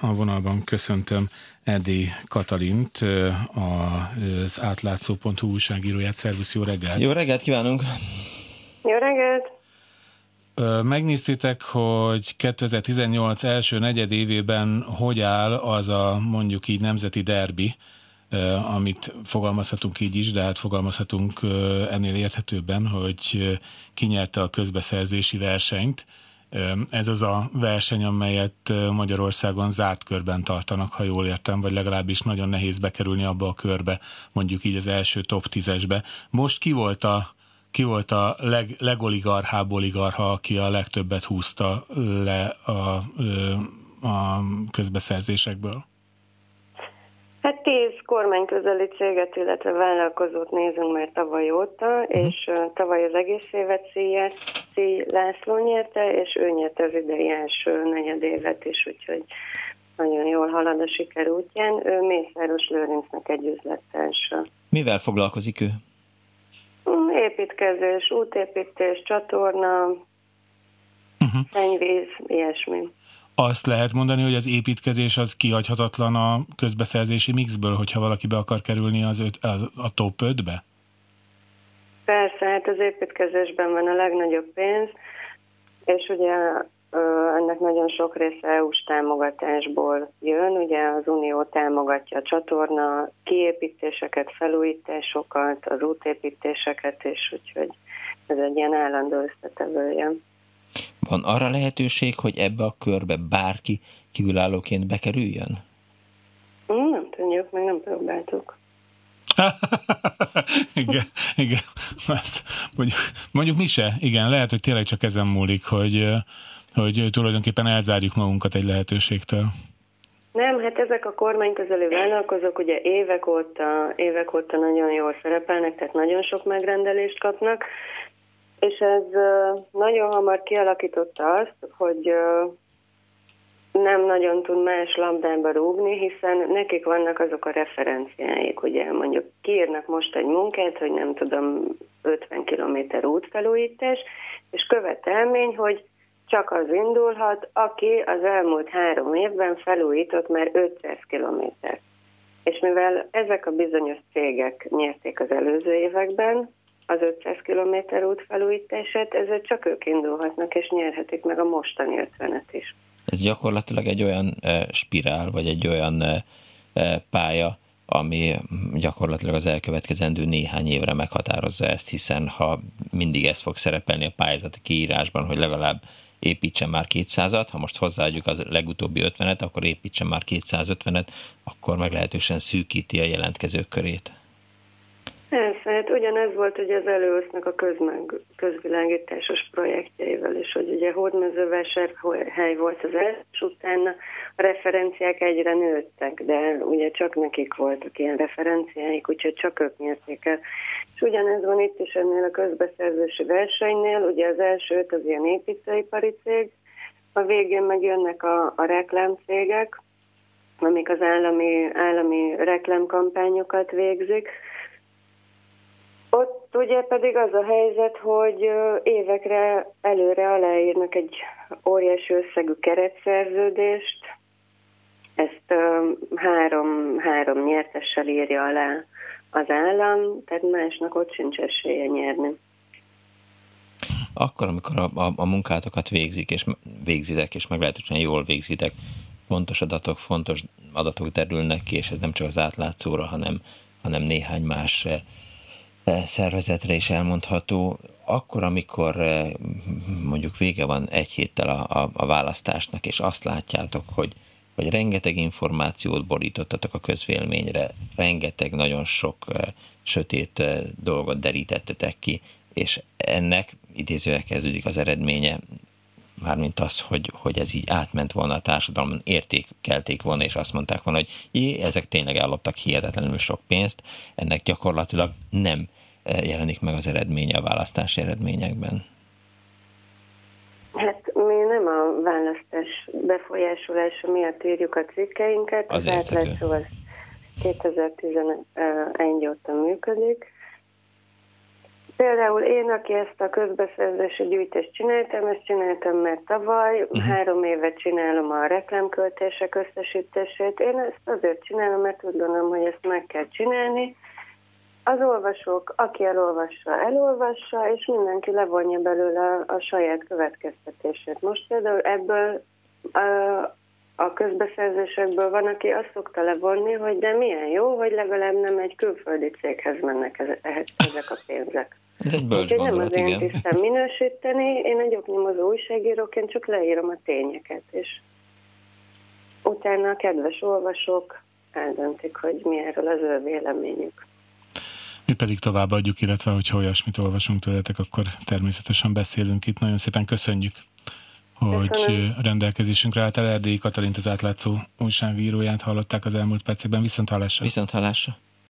A vonalban köszöntöm Edi Katalint, az átlátszó.hu újságíróját. Szervusz, jó reggelt! Jó reggelt kívánunk! Jó reggelt! Megnéztétek, hogy 2018 első negyed évében hogy áll az a mondjuk így nemzeti derbi, amit fogalmazhatunk így is, de hát fogalmazhatunk ennél érthetőbben, hogy kinyerte a közbeszerzési versenyt, ez az a verseny, amelyet Magyarországon zárt körben tartanak, ha jól értem, vagy legalábbis nagyon nehéz bekerülni abba a körbe, mondjuk így az első top tízesbe. Most ki volt a, ki volt a leg, legoligarhább oligarha, aki a legtöbbet húzta le a, a közbeszerzésekből? Tíz kormányközeli céget, illetve vállalkozót nézünk már tavaly óta, uh-huh. és tavaly az egész évet Szíj László nyerte, és ő nyerte az idei első negyedévet is, úgyhogy nagyon jól halad a siker útján. Ő Mészáros Lőrincnek egy üzlettársa. Mivel foglalkozik ő? Mm, építkezés, útépítés, csatorna, uh-huh. szennyvíz, ilyesmi azt lehet mondani, hogy az építkezés az kihagyhatatlan a közbeszerzési mixből, hogyha valaki be akar kerülni az öt, a, a top 5-be? Persze, hát az építkezésben van a legnagyobb pénz, és ugye ennek nagyon sok része EU-s támogatásból jön. Ugye az Unió támogatja a csatorna kiépítéseket, felújításokat, az útépítéseket, és úgyhogy ez egy ilyen állandó összetevője. Van arra lehetőség, hogy ebbe a körbe bárki kívülállóként bekerüljön? Nem tudjuk, meg nem próbáltuk. igen, igen. Ezt mondjuk, mondjuk mi se, igen, lehet, hogy tényleg csak ezen múlik, hogy, hogy tulajdonképpen elzárjuk magunkat egy lehetőségtől. Nem, hát ezek a kormányközeli vállalkozók ugye évek óta, évek óta nagyon jól szerepelnek, tehát nagyon sok megrendelést kapnak, és ez nagyon hamar kialakította azt, hogy nem nagyon tud más labdába rúgni, hiszen nekik vannak azok a referenciáik, ugye mondjuk kiírnak most egy munkát, hogy nem tudom, 50 km útfelújítás, és követelmény, hogy csak az indulhat, aki az elmúlt három évben felújított már 500 kilométert. És mivel ezek a bizonyos cégek nyerték az előző években, az 500 km út felújítását, ezzel csak ők indulhatnak, és nyerhetik meg a mostani 50-et is. Ez gyakorlatilag egy olyan e, spirál, vagy egy olyan e, e, pálya, ami gyakorlatilag az elkövetkezendő néhány évre meghatározza ezt, hiszen ha mindig ez fog szerepelni a pályázati kiírásban, hogy legalább építsen már 200-at, ha most hozzáadjuk az legutóbbi 50-et, akkor építsen már 250-et, akkor meglehetősen szűkíti a jelentkezők körét. Persze, hát ugyanez volt ugye az előosznak a közmeg, közvilágításos projektjeivel is, hogy ugye hely volt az első, utána a referenciák egyre nőttek, de ugye csak nekik voltak ilyen referenciáik, úgyhogy csak ők nyerték el. És ugyanez van itt is ennél a közbeszerzési versenynél, ugye az első öt az ilyen építőipari cég, a végén meg jönnek a, a reklámcégek, amik az állami, állami reklámkampányokat végzik, ott ugye pedig az a helyzet, hogy évekre előre aláírnak egy óriási összegű keretszerződést, ezt három, három nyertessel írja alá az állam, tehát másnak ott sincs esélye nyerni. Akkor, amikor a, a, a munkátokat végzik, és végzitek, és meglehetősen jól végzitek, fontos adatok, fontos adatok derülnek ki, és ez nem csak az átlátszóra, hanem, hanem néhány más szervezetre is elmondható, akkor, amikor mondjuk vége van egy héttel a, a, a választásnak, és azt látjátok, hogy, hogy rengeteg információt borítottatok a közvélményre, rengeteg nagyon sok sötét dolgot derítettetek ki, és ennek idézőre kezdődik az eredménye, mármint az, hogy, hogy ez így átment volna a társadalomon, értékelték volna, és azt mondták volna, hogy jé, ezek tényleg elloptak hihetetlenül sok pénzt, ennek gyakorlatilag nem jelenik meg az eredménye a választási eredményekben? Hát mi nem a választás befolyásolása miatt írjuk a cikkeinket, az, az átlátszó az 2011 óta működik, Például én, aki ezt a közbeszerzési gyűjtést csináltam, ezt csináltam mert tavaly, uh-huh. három évet csinálom a reklámköltések összesítését. Én ezt azért csinálom, mert úgy gondolom, hogy ezt meg kell csinálni. Az olvasók, aki elolvassa, elolvassa, és mindenki levonja belőle a, a saját következtetését. Most például ebből a, a közbeszerzésekből van, aki azt szokta levonni, hogy de milyen jó, hogy legalább nem egy külföldi céghez mennek ezek a pénzek. Ez egy bölcs gondolat, nem az igen. én tisztem minősíteni, én egy oknyomozó újságíróként csak leírom a tényeket, és utána a kedves olvasók eldöntik, hogy mi erről az ő véleményük. Mi pedig továbbadjuk, illetve hogyha olyasmit olvasunk tőletek, akkor természetesen beszélünk itt. Nagyon szépen köszönjük, hogy Köszönöm. rendelkezésünkre állt el Erdélyi Katalint az átlátszó újságíróját hallották az elmúlt percekben. Viszont hallásra! Viszont hallásra!